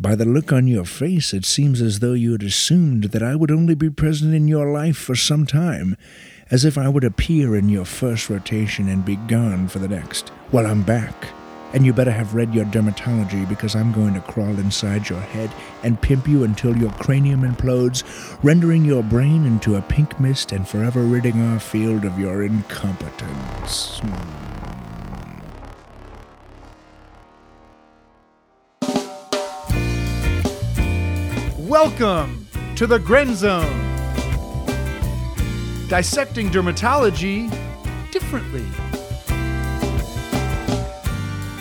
By the look on your face, it seems as though you had assumed that I would only be present in your life for some time, as if I would appear in your first rotation and be gone for the next. Well, I'm back. And you better have read your dermatology because I'm going to crawl inside your head and pimp you until your cranium implodes, rendering your brain into a pink mist and forever ridding our field of your incompetence. Hmm. Welcome to the Grenz Zone. Dissecting dermatology differently.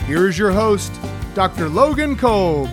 Here is your host, Dr. Logan Kolb.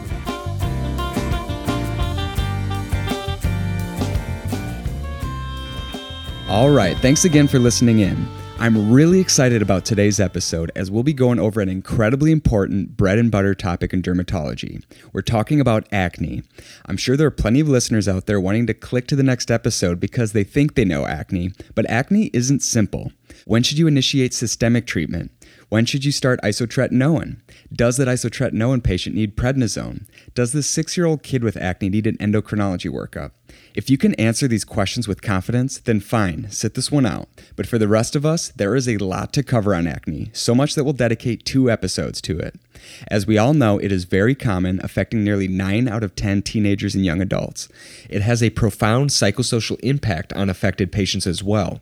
All right, thanks again for listening in. I'm really excited about today's episode as we'll be going over an incredibly important bread and butter topic in dermatology. We're talking about acne. I'm sure there are plenty of listeners out there wanting to click to the next episode because they think they know acne, but acne isn't simple. When should you initiate systemic treatment? When should you start isotretinoin? Does that isotretinoin patient need prednisone? Does this six year old kid with acne need an endocrinology workup? If you can answer these questions with confidence, then fine, sit this one out. But for the rest of us, there is a lot to cover on acne, so much that we'll dedicate two episodes to it. As we all know, it is very common, affecting nearly 9 out of 10 teenagers and young adults. It has a profound psychosocial impact on affected patients as well.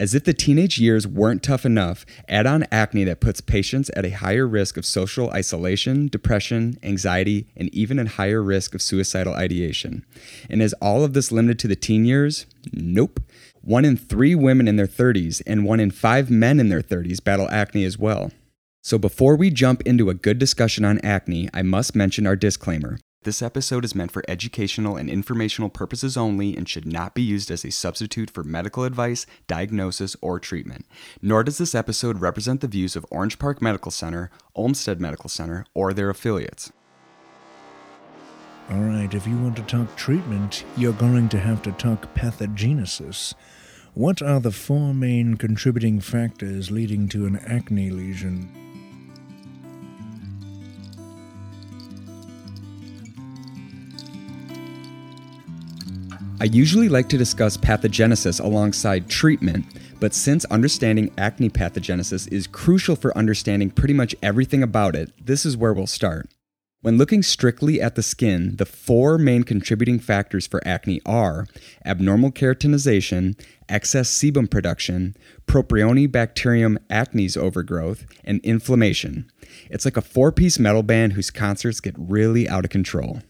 As if the teenage years weren't tough enough, add on acne that puts patients at a higher risk of social isolation, depression, anxiety, and even a higher risk of suicidal ideation. And is all of this limited to the teen years? Nope. One in three women in their 30s and one in five men in their 30s battle acne as well. So before we jump into a good discussion on acne, I must mention our disclaimer. This episode is meant for educational and informational purposes only and should not be used as a substitute for medical advice, diagnosis, or treatment. Nor does this episode represent the views of Orange Park Medical Center, Olmsted Medical Center, or their affiliates. All right, if you want to talk treatment, you're going to have to talk pathogenesis. What are the four main contributing factors leading to an acne lesion? I usually like to discuss pathogenesis alongside treatment, but since understanding acne pathogenesis is crucial for understanding pretty much everything about it, this is where we'll start. When looking strictly at the skin, the four main contributing factors for acne are abnormal keratinization, excess sebum production, Propionibacterium acnes overgrowth, and inflammation. It's like a four piece metal band whose concerts get really out of control.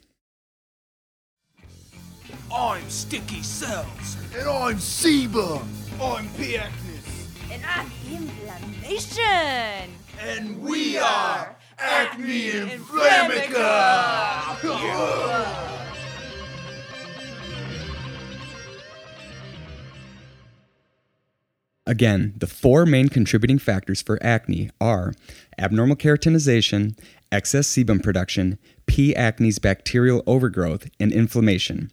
I'm Sticky Cells. And I'm sebum. I'm P. acnes. And I'm inflammation. And we are Acne Inflammica. Again, the four main contributing factors for acne are abnormal keratinization, excess sebum production, P. acnes bacterial overgrowth, and inflammation.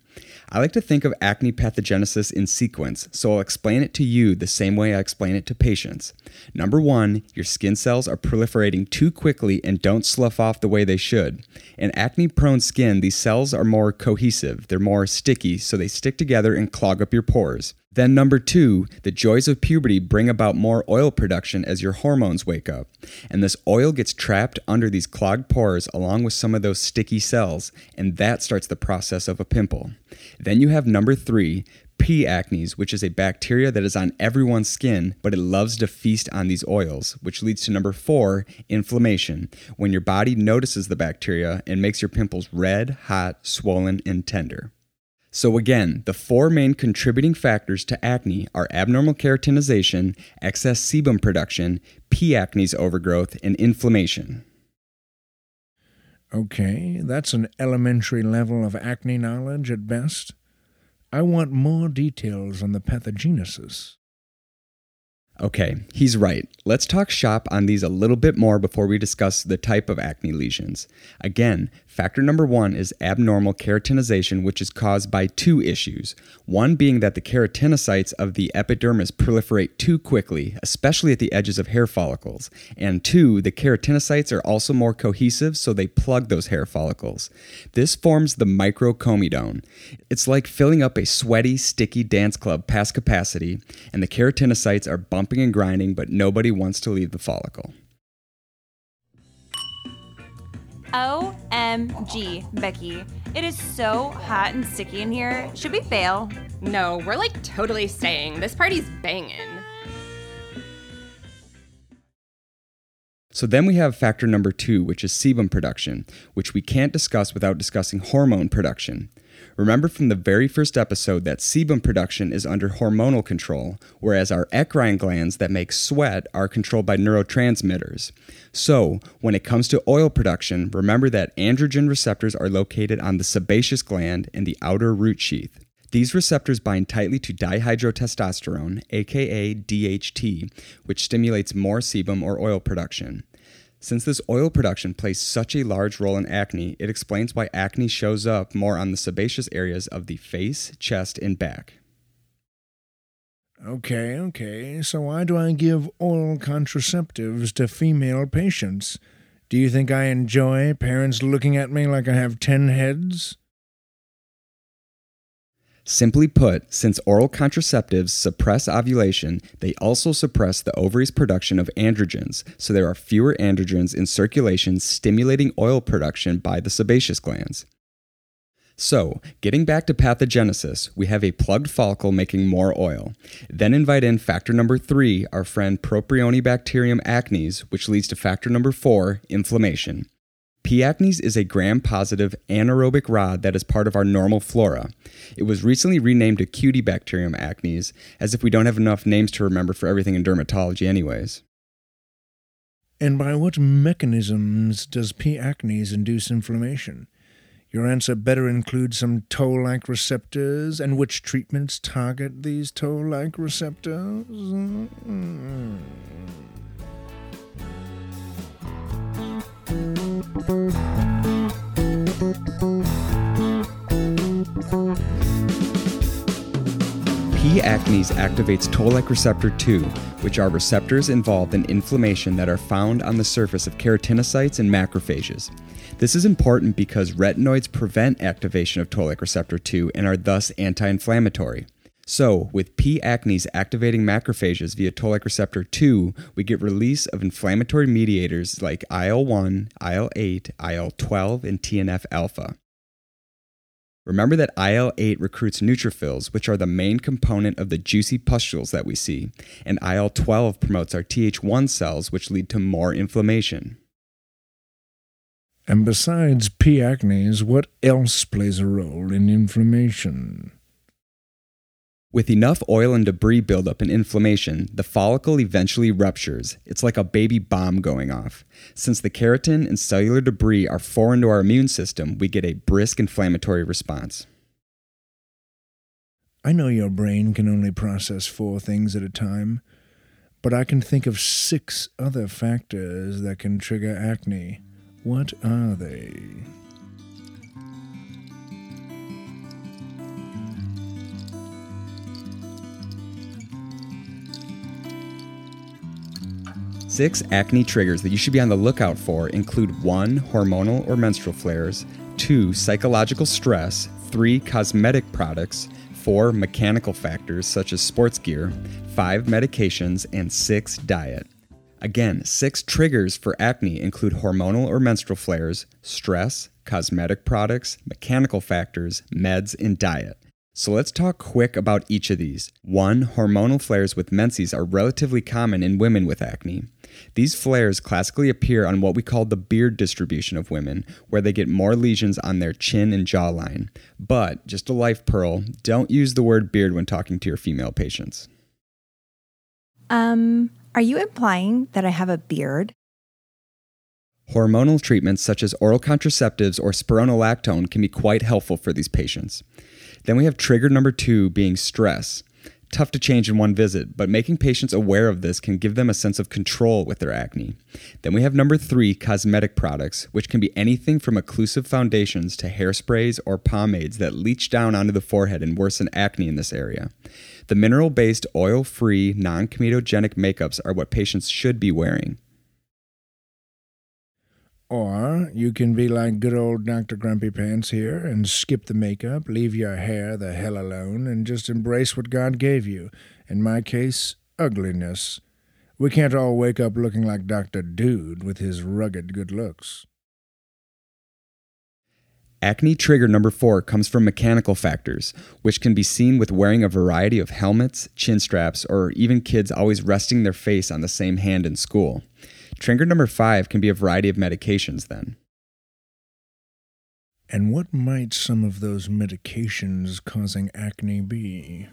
I like to think of acne pathogenesis in sequence, so I'll explain it to you the same way I explain it to patients. Number one, your skin cells are proliferating too quickly and don't slough off the way they should. In acne prone skin, these cells are more cohesive, they're more sticky, so they stick together and clog up your pores. Then, number two, the joys of puberty bring about more oil production as your hormones wake up. And this oil gets trapped under these clogged pores along with some of those sticky cells, and that starts the process of a pimple. Then you have number three, P. acnes, which is a bacteria that is on everyone's skin, but it loves to feast on these oils, which leads to number four, inflammation, when your body notices the bacteria and makes your pimples red, hot, swollen, and tender. So, again, the four main contributing factors to acne are abnormal keratinization, excess sebum production, P. acnes overgrowth, and inflammation. Okay, that's an elementary level of acne knowledge at best. I want more details on the pathogenesis. Okay, he's right. Let's talk shop on these a little bit more before we discuss the type of acne lesions. Again, Factor number one is abnormal keratinization, which is caused by two issues. One being that the keratinocytes of the epidermis proliferate too quickly, especially at the edges of hair follicles. And two, the keratinocytes are also more cohesive, so they plug those hair follicles. This forms the microcomedone. It's like filling up a sweaty, sticky dance club past capacity, and the keratinocytes are bumping and grinding, but nobody wants to leave the follicle. OMG, Becky. It is so hot and sticky in here. Should we fail? No, we're like totally staying. This party's banging. So then we have factor number two, which is sebum production, which we can't discuss without discussing hormone production. Remember from the very first episode that sebum production is under hormonal control, whereas our eccrine glands that make sweat are controlled by neurotransmitters. So, when it comes to oil production, remember that androgen receptors are located on the sebaceous gland in the outer root sheath. These receptors bind tightly to dihydrotestosterone, aka DHT, which stimulates more sebum or oil production. Since this oil production plays such a large role in acne, it explains why acne shows up more on the sebaceous areas of the face, chest, and back. Okay, okay. So why do I give oral contraceptives to female patients? Do you think I enjoy parents looking at me like I have ten heads? Simply put, since oral contraceptives suppress ovulation, they also suppress the ovary's production of androgens, so there are fewer androgens in circulation stimulating oil production by the sebaceous glands. So, getting back to pathogenesis, we have a plugged follicle making more oil. Then invite in factor number three, our friend Propionibacterium acnes, which leads to factor number four, inflammation. P. acnes is a gram positive anaerobic rod that is part of our normal flora. It was recently renamed to Cutibacterium acnes, as if we don't have enough names to remember for everything in dermatology, anyways. And by what mechanisms does P. acnes induce inflammation? Your answer better include some toll like receptors, and which treatments target these toll like receptors? Mm-hmm. P. acnes activates toll-like receptor 2, which are receptors involved in inflammation that are found on the surface of keratinocytes and macrophages. This is important because retinoids prevent activation of toll-like receptor 2 and are thus anti-inflammatory. So, with P. acnes activating macrophages via toll-like receptor 2, we get release of inflammatory mediators like IL 1, IL 8, IL 12, and TNF alpha. Remember that IL 8 recruits neutrophils, which are the main component of the juicy pustules that we see, and IL 12 promotes our Th1 cells, which lead to more inflammation. And besides P. acnes, what else plays a role in inflammation? With enough oil and debris buildup and inflammation, the follicle eventually ruptures. It's like a baby bomb going off. Since the keratin and cellular debris are foreign to our immune system, we get a brisk inflammatory response. I know your brain can only process four things at a time, but I can think of six other factors that can trigger acne. What are they? Six acne triggers that you should be on the lookout for include one, hormonal or menstrual flares, two, psychological stress, three, cosmetic products, four, mechanical factors such as sports gear, five, medications, and six, diet. Again, six triggers for acne include hormonal or menstrual flares, stress, cosmetic products, mechanical factors, meds, and diet. So let's talk quick about each of these. One, hormonal flares with menses are relatively common in women with acne. These flares classically appear on what we call the beard distribution of women, where they get more lesions on their chin and jawline. But, just a life pearl, don't use the word beard when talking to your female patients. Um, are you implying that I have a beard? Hormonal treatments such as oral contraceptives or spironolactone can be quite helpful for these patients. Then we have trigger number two being stress. Tough to change in one visit, but making patients aware of this can give them a sense of control with their acne. Then we have number three, cosmetic products, which can be anything from occlusive foundations to hairsprays or pomades that leach down onto the forehead and worsen acne in this area. The mineral based, oil free, non comedogenic makeups are what patients should be wearing. Or you can be like good old Dr. Grumpy Pants here and skip the makeup, leave your hair the hell alone, and just embrace what God gave you. In my case, ugliness. We can't all wake up looking like Dr. Dude with his rugged good looks. Acne trigger number four comes from mechanical factors, which can be seen with wearing a variety of helmets, chin straps, or even kids always resting their face on the same hand in school. Trigger number five can be a variety of medications, then. And what might some of those medications causing acne be?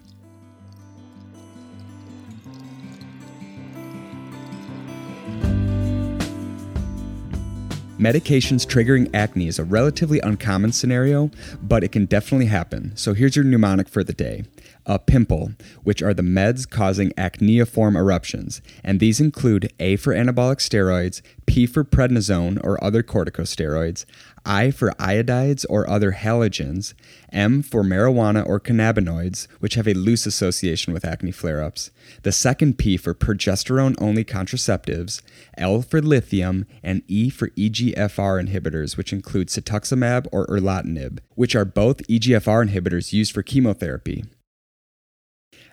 Medications triggering acne is a relatively uncommon scenario, but it can definitely happen. So here's your mnemonic for the day a pimple, which are the meds causing acneiform eruptions, and these include A for anabolic steroids, P for prednisone or other corticosteroids, I for iodides or other halogens, M for marijuana or cannabinoids, which have a loose association with acne flare ups, the second P for progesterone only contraceptives, L for lithium, and E for EGFR inhibitors, which include cetuximab or erlotinib, which are both EGFR inhibitors used for chemotherapy.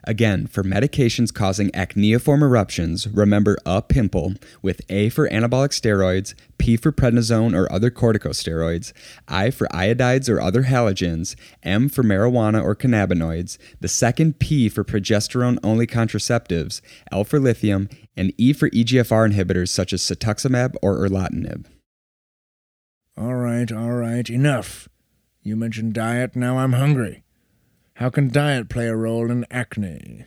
Again, for medications causing acneiform eruptions, remember a pimple with A for anabolic steroids, P for prednisone or other corticosteroids, I for iodides or other halogens, M for marijuana or cannabinoids, the second P for progesterone only contraceptives, L for lithium, and E for EGFR inhibitors such as cetuximab or erlotinib. All right, all right, enough. You mentioned diet, now I'm hungry. How can diet play a role in acne?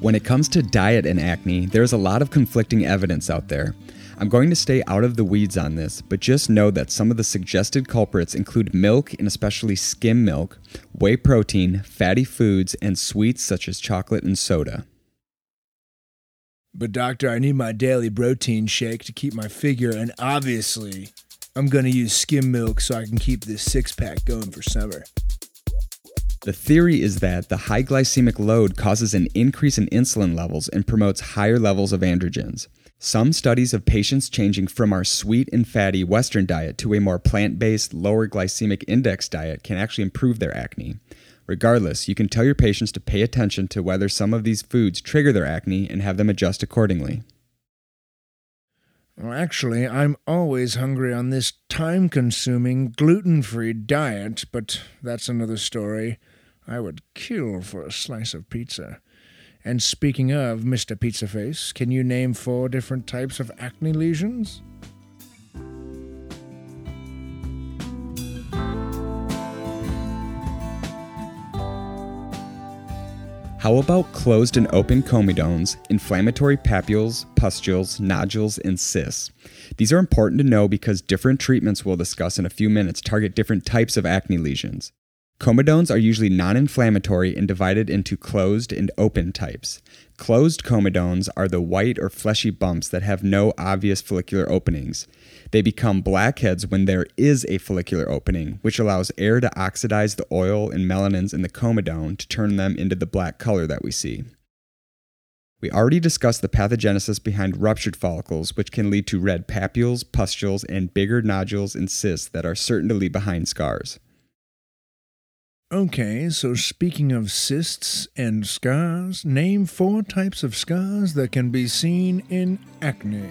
When it comes to diet and acne, there's a lot of conflicting evidence out there. I'm going to stay out of the weeds on this, but just know that some of the suggested culprits include milk and especially skim milk, whey protein, fatty foods, and sweets such as chocolate and soda. But, doctor, I need my daily protein shake to keep my figure, and obviously, I'm gonna use skim milk so I can keep this six pack going for summer. The theory is that the high glycemic load causes an increase in insulin levels and promotes higher levels of androgens. Some studies of patients changing from our sweet and fatty Western diet to a more plant based, lower glycemic index diet can actually improve their acne. Regardless, you can tell your patients to pay attention to whether some of these foods trigger their acne and have them adjust accordingly. Well, actually, I'm always hungry on this time consuming, gluten free diet, but that's another story. I would kill for a slice of pizza. And speaking of Mr. Pizza Face, can you name four different types of acne lesions? How about closed and open comedones, inflammatory papules, pustules, nodules, and cysts? These are important to know because different treatments we'll discuss in a few minutes target different types of acne lesions. Comedones are usually non inflammatory and divided into closed and open types. Closed comedones are the white or fleshy bumps that have no obvious follicular openings. They become blackheads when there is a follicular opening, which allows air to oxidize the oil and melanins in the comedone to turn them into the black color that we see. We already discussed the pathogenesis behind ruptured follicles, which can lead to red papules, pustules, and bigger nodules and cysts that are certain to leave behind scars. Okay, so speaking of cysts and scars, name four types of scars that can be seen in acne.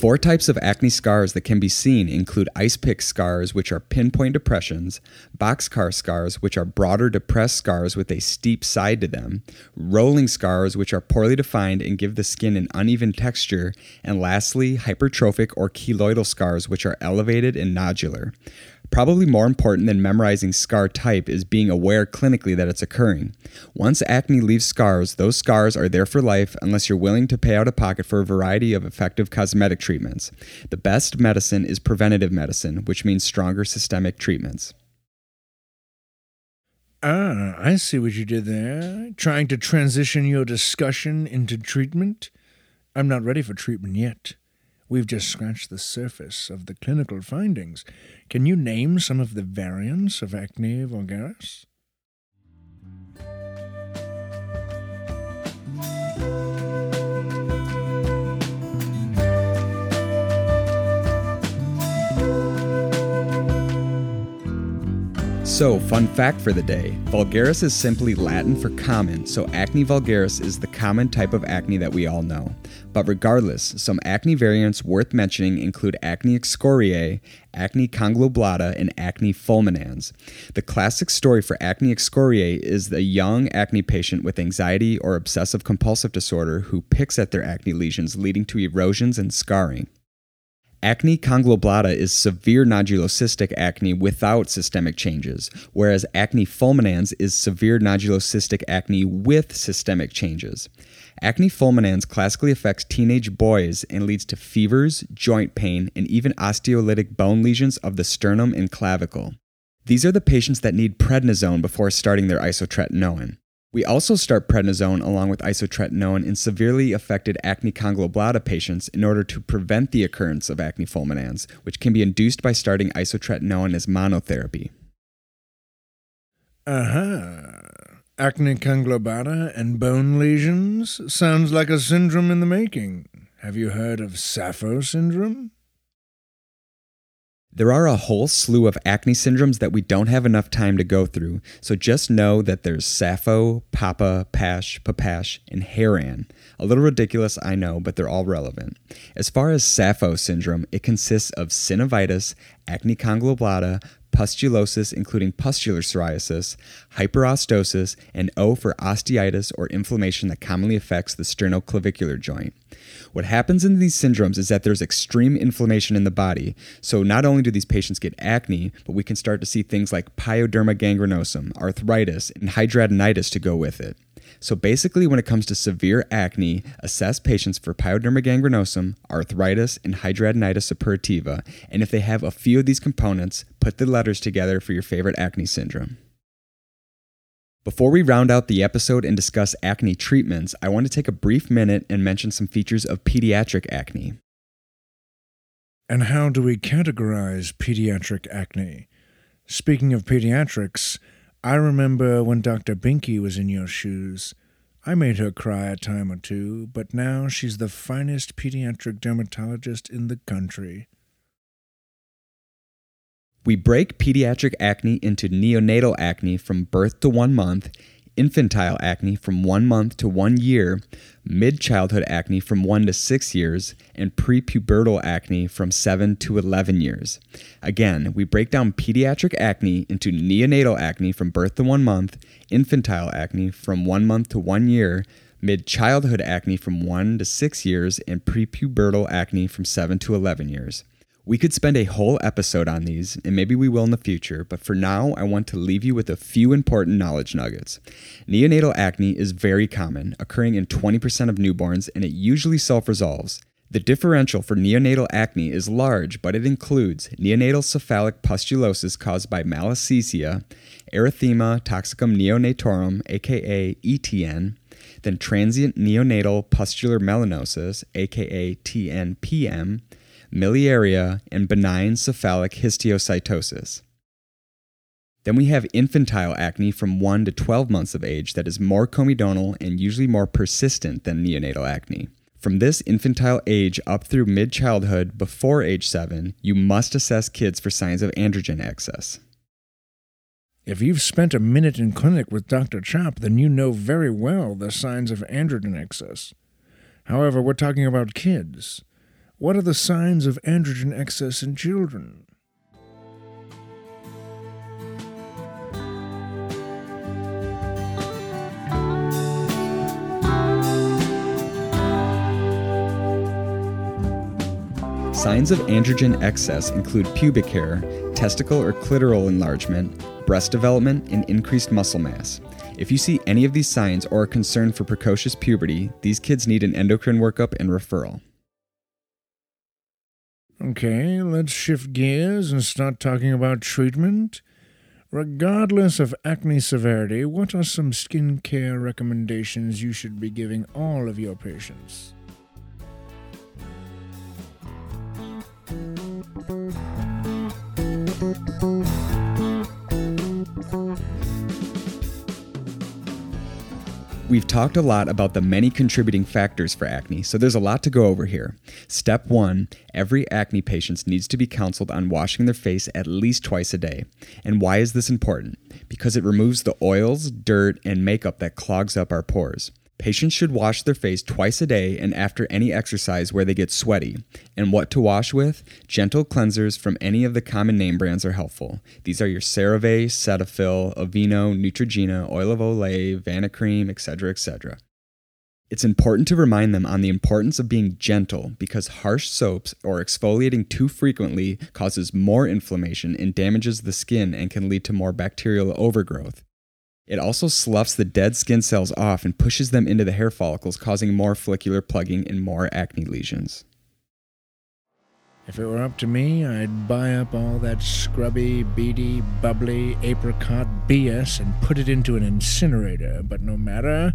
Four types of acne scars that can be seen include ice pick scars, which are pinpoint depressions, boxcar scars, which are broader depressed scars with a steep side to them, rolling scars, which are poorly defined and give the skin an uneven texture, and lastly, hypertrophic or keloidal scars, which are elevated and nodular. Probably more important than memorizing scar type is being aware clinically that it's occurring. Once acne leaves scars, those scars are there for life unless you're willing to pay out of pocket for a variety of effective cosmetic treatments. The best medicine is preventative medicine, which means stronger systemic treatments. Ah, I see what you did there. Trying to transition your discussion into treatment? I'm not ready for treatment yet. We've just scratched the surface of the clinical findings. Can you name some of the variants of acne vulgaris? So, fun fact for the day vulgaris is simply Latin for common, so acne vulgaris is the common type of acne that we all know. But regardless, some acne variants worth mentioning include acne excoriae, acne conglobulata, and acne fulminans. The classic story for acne excoriae is the young acne patient with anxiety or obsessive compulsive disorder who picks at their acne lesions, leading to erosions and scarring. Acne conglobata is severe nodulocystic acne without systemic changes, whereas acne fulminans is severe nodulocystic acne with systemic changes. Acne fulminans classically affects teenage boys and leads to fevers, joint pain, and even osteolytic bone lesions of the sternum and clavicle. These are the patients that need prednisone before starting their isotretinoin. We also start prednisone along with isotretinoin in severely affected acne conglobulata patients in order to prevent the occurrence of acne fulminans, which can be induced by starting isotretinoin as monotherapy. Uh huh. Acne conglobata and bone lesions sounds like a syndrome in the making. Have you heard of SAPHO syndrome? There are a whole slew of acne syndromes that we don't have enough time to go through, so just know that there's SAPHO, PAPA, PASH, PAPASH, and HAIR-AN. A little ridiculous, I know, but they're all relevant. As far as SAPHO syndrome, it consists of synovitis, acne conglobulata, pustulosis, including pustular psoriasis, hyperostosis, and O for osteitis or inflammation that commonly affects the sternoclavicular joint. What happens in these syndromes is that there's extreme inflammation in the body. So not only do these patients get acne, but we can start to see things like pyoderma gangrenosum, arthritis, and hidradenitis to go with it. So basically, when it comes to severe acne, assess patients for pyoderma gangrenosum, arthritis, and hidradenitis suppurativa, and if they have a few of these components, put the letters together for your favorite acne syndrome. Before we round out the episode and discuss acne treatments, I want to take a brief minute and mention some features of pediatric acne. And how do we categorize pediatric acne? Speaking of pediatrics, I remember when Dr. Binky was in your shoes. I made her cry a time or two, but now she's the finest pediatric dermatologist in the country. We break pediatric acne into neonatal acne from birth to one month infantile acne from one month to one year, mid childhood acne from one to six years, and prepubertal acne from seven to 11 years. Again, we break down pediatric acne into neonatal acne from birth to one month, infantile acne from one month to one year, mid childhood acne from one to six years, and prepubertal acne from seven to 11 years. We could spend a whole episode on these, and maybe we will in the future, but for now, I want to leave you with a few important knowledge nuggets. Neonatal acne is very common, occurring in 20% of newborns, and it usually self resolves. The differential for neonatal acne is large, but it includes neonatal cephalic pustulosis caused by malassezia, erythema toxicum neonatorum, aka ETN, then transient neonatal pustular melanosis, aka TNPM, miliaria, and benign cephalic histiocytosis. Then we have infantile acne from 1 to 12 months of age that is more comedonal and usually more persistent than neonatal acne. From this infantile age up through mid childhood before age 7, you must assess kids for signs of androgen excess. If you've spent a minute in clinic with Dr. Chop, then you know very well the signs of androgen excess. However, we're talking about kids. What are the signs of androgen excess in children? Signs of androgen excess include pubic hair, testicle or clitoral enlargement, breast development, and increased muscle mass. If you see any of these signs or are concerned for precocious puberty, these kids need an endocrine workup and referral. Okay, let's shift gears and start talking about treatment. Regardless of acne severity, what are some skincare recommendations you should be giving all of your patients? We've talked a lot about the many contributing factors for acne, so there's a lot to go over here. Step one every acne patient needs to be counseled on washing their face at least twice a day. And why is this important? Because it removes the oils, dirt, and makeup that clogs up our pores. Patients should wash their face twice a day and after any exercise where they get sweaty. And what to wash with? Gentle cleansers from any of the common name brands are helpful. These are your CeraVe, Cetaphil, Aveeno, Neutrogena, Oil of Olay, Vanicream, etc., etc. It's important to remind them on the importance of being gentle because harsh soaps or exfoliating too frequently causes more inflammation and damages the skin and can lead to more bacterial overgrowth. It also sloughs the dead skin cells off and pushes them into the hair follicles, causing more follicular plugging and more acne lesions. If it were up to me, I'd buy up all that scrubby, beady, bubbly apricot BS and put it into an incinerator. But no matter,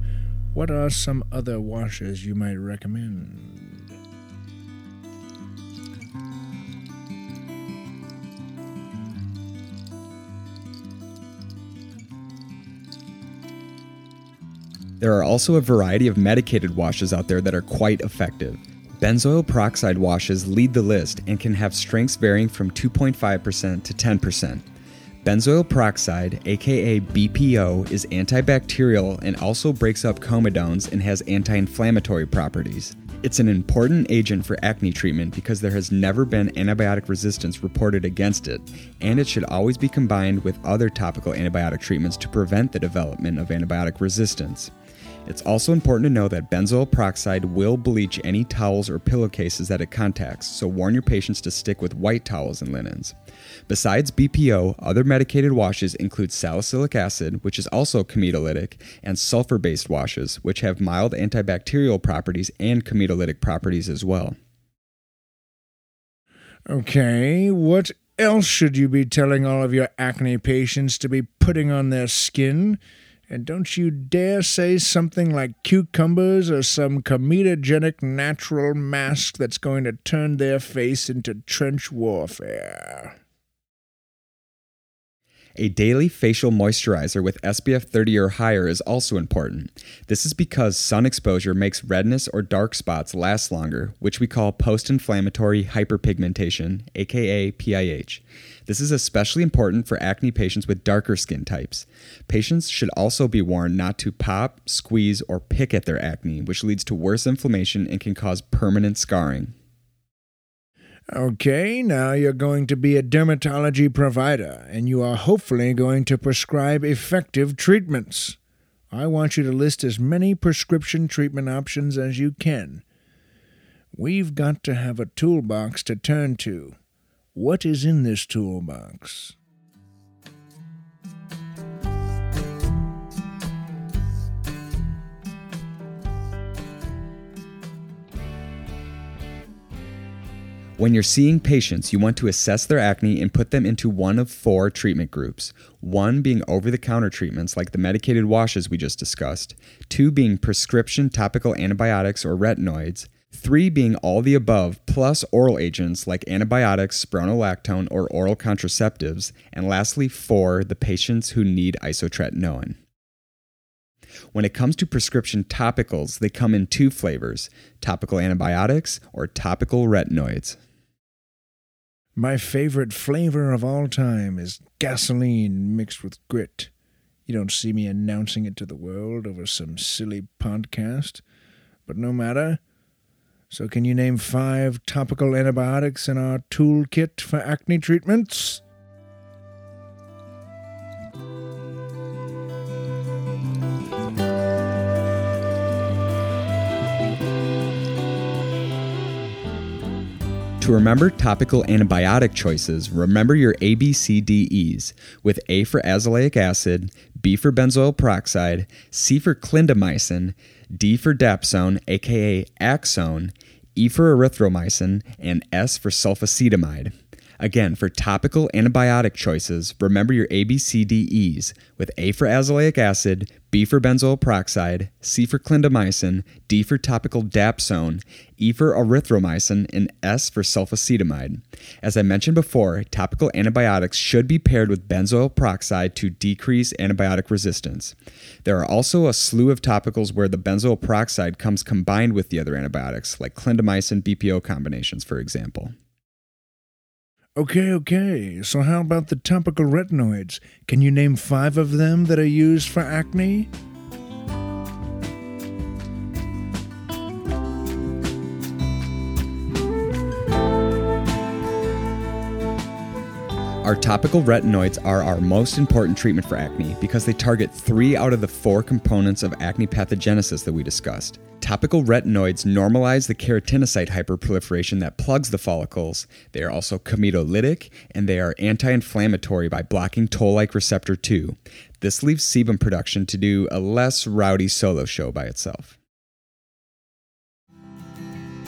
what are some other washes you might recommend? There are also a variety of medicated washes out there that are quite effective. Benzoyl peroxide washes lead the list and can have strengths varying from 2.5% to 10%. Benzoyl peroxide, aka BPO, is antibacterial and also breaks up comedones and has anti inflammatory properties. It's an important agent for acne treatment because there has never been antibiotic resistance reported against it, and it should always be combined with other topical antibiotic treatments to prevent the development of antibiotic resistance. It's also important to know that benzoyl peroxide will bleach any towels or pillowcases that it contacts, so warn your patients to stick with white towels and linens. Besides BPO, other medicated washes include salicylic acid, which is also comedolytic, and sulfur based washes, which have mild antibacterial properties and comedolytic properties as well. Okay, what else should you be telling all of your acne patients to be putting on their skin? And don't you dare say something like cucumbers or some comedogenic natural mask that's going to turn their face into trench warfare. A daily facial moisturizer with SPF 30 or higher is also important. This is because sun exposure makes redness or dark spots last longer, which we call post inflammatory hyperpigmentation, aka PIH. This is especially important for acne patients with darker skin types. Patients should also be warned not to pop, squeeze, or pick at their acne, which leads to worse inflammation and can cause permanent scarring. Okay, now you're going to be a dermatology provider, and you are hopefully going to prescribe effective treatments. I want you to list as many prescription treatment options as you can. We've got to have a toolbox to turn to. What is in this toolbox? When you're seeing patients, you want to assess their acne and put them into one of four treatment groups. One being over the counter treatments like the medicated washes we just discussed, two being prescription topical antibiotics or retinoids, three being all the above plus oral agents like antibiotics, spironolactone, or oral contraceptives, and lastly, four, the patients who need isotretinoin. When it comes to prescription topicals, they come in two flavors topical antibiotics or topical retinoids. My favorite flavor of all time is gasoline mixed with grit. You don't see me announcing it to the world over some silly podcast, but no matter. So, can you name five topical antibiotics in our toolkit for acne treatments? To remember topical antibiotic choices, remember your ABCDEs with A for azelaic acid, B for benzoyl peroxide, C for clindamycin, D for dapsone, aka Aczone, E for erythromycin, and S for sulfacetamide. Again, for topical antibiotic choices, remember your ABCDEs with A for azelaic acid, B for benzoyl peroxide, C for clindamycin, D for topical dapsone, E for erythromycin, and S for sulfacetamide. As I mentioned before, topical antibiotics should be paired with benzoyl peroxide to decrease antibiotic resistance. There are also a slew of topicals where the benzoyl peroxide comes combined with the other antibiotics, like clindamycin BPO combinations, for example. Okay, okay. So, how about the topical retinoids? Can you name five of them that are used for acne? Our topical retinoids are our most important treatment for acne because they target three out of the four components of acne pathogenesis that we discussed. Topical retinoids normalize the keratinocyte hyperproliferation that plugs the follicles. They are also comedolytic and they are anti inflammatory by blocking toll like receptor 2. This leaves sebum production to do a less rowdy solo show by itself.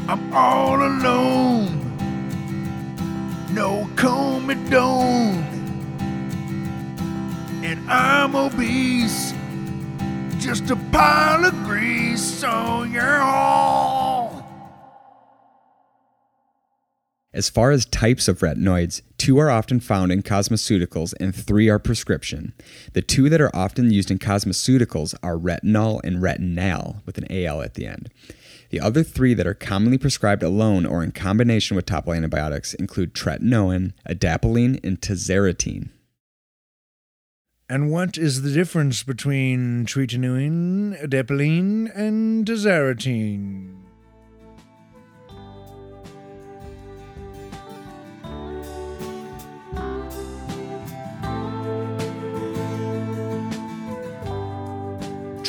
I'm all alone. No comedone. And I'm obese. Just a pile of grease on your hall. As far as types of retinoids, two are often found in cosmeceuticals and three are prescription. The two that are often used in cosmeceuticals are retinol and retinal, with an AL at the end. The other three that are commonly prescribed alone or in combination with topical antibiotics include tretinoin, adapalene, and tazarotene. And what is the difference between tretinoin, adapalene, and tazarotene?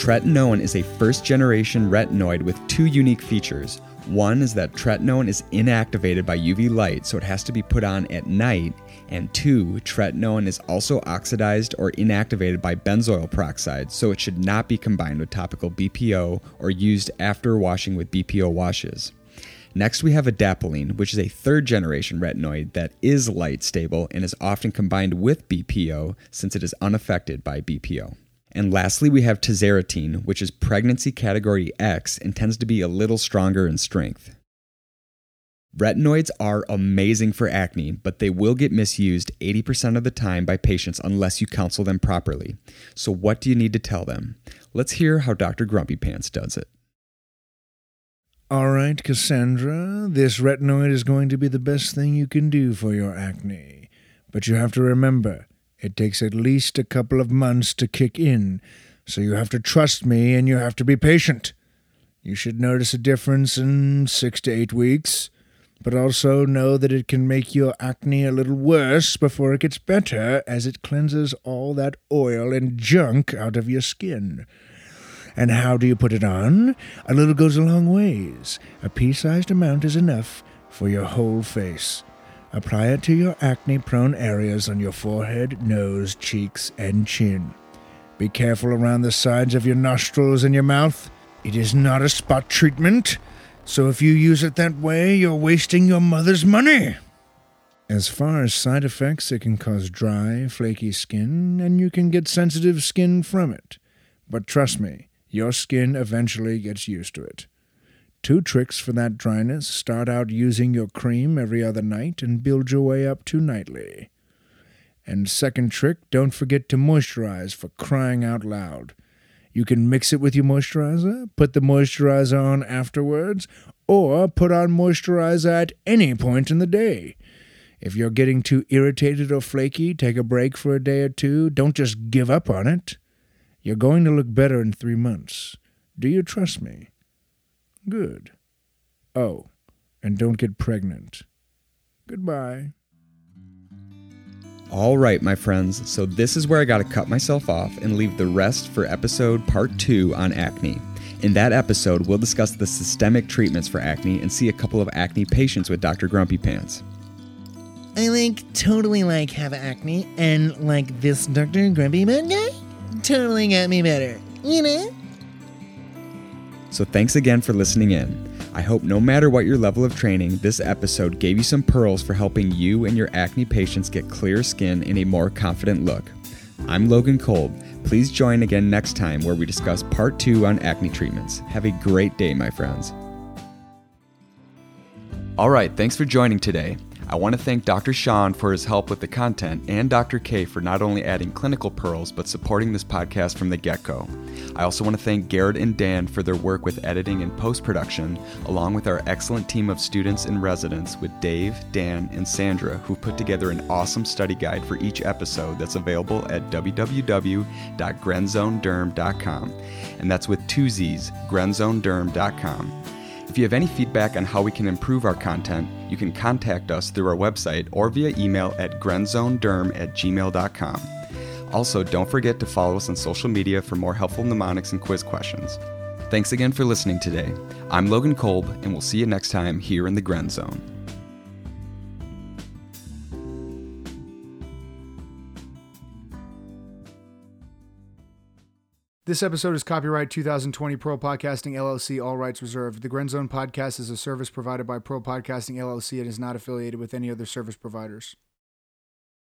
Tretinoin is a first generation retinoid with two unique features. One is that tretinoin is inactivated by UV light, so it has to be put on at night. And two, tretinoin is also oxidized or inactivated by benzoyl peroxide, so it should not be combined with topical BPO or used after washing with BPO washes. Next, we have adapalene, which is a third generation retinoid that is light stable and is often combined with BPO since it is unaffected by BPO. And lastly, we have tazarotene, which is pregnancy category X and tends to be a little stronger in strength. Retinoids are amazing for acne, but they will get misused 80% of the time by patients unless you counsel them properly. So, what do you need to tell them? Let's hear how Dr. Grumpy Pants does it. All right, Cassandra, this retinoid is going to be the best thing you can do for your acne. But you have to remember, it takes at least a couple of months to kick in, so you have to trust me and you have to be patient. You should notice a difference in six to eight weeks, but also know that it can make your acne a little worse before it gets better as it cleanses all that oil and junk out of your skin. And how do you put it on? A little goes a long ways. A pea sized amount is enough for your whole face. Apply it to your acne prone areas on your forehead, nose, cheeks, and chin. Be careful around the sides of your nostrils and your mouth. It is not a spot treatment, so if you use it that way, you're wasting your mother's money. As far as side effects, it can cause dry, flaky skin, and you can get sensitive skin from it. But trust me, your skin eventually gets used to it. Two tricks for that dryness start out using your cream every other night and build your way up to nightly. And second trick, don't forget to moisturize for crying out loud. You can mix it with your moisturizer, put the moisturizer on afterwards, or put on moisturizer at any point in the day. If you're getting too irritated or flaky, take a break for a day or two. Don't just give up on it. You're going to look better in three months. Do you trust me? Good. Oh, and don't get pregnant. Goodbye. All right, my friends, so this is where I got to cut myself off and leave the rest for episode part two on acne. In that episode, we'll discuss the systemic treatments for acne and see a couple of acne patients with Dr. Grumpy Pants. I like totally like have acne and like this Dr. Grumpy Bud guy totally got me better. You know? So thanks again for listening in. I hope no matter what your level of training, this episode gave you some pearls for helping you and your acne patients get clear skin and a more confident look. I'm Logan Kolb. Please join again next time where we discuss part two on acne treatments. Have a great day, my friends. All right, thanks for joining today. I want to thank Dr. Sean for his help with the content and Dr. K for not only adding clinical pearls but supporting this podcast from the get go. I also want to thank Garrett and Dan for their work with editing and post production, along with our excellent team of students and residents with Dave, Dan, and Sandra, who put together an awesome study guide for each episode that's available at www.grenzzonederm.com. And that's with two Z's, grenzzonederm.com. If you have any feedback on how we can improve our content, you can contact us through our website or via email at grenzzonederm at gmail.com. Also, don't forget to follow us on social media for more helpful mnemonics and quiz questions. Thanks again for listening today. I'm Logan Kolb, and we'll see you next time here in the Grenz Zone. This episode is copyright 2020 Pearl Podcasting LLC, all rights reserved. The Grenz Zone podcast is a service provided by Pearl Podcasting LLC and is not affiliated with any other service providers.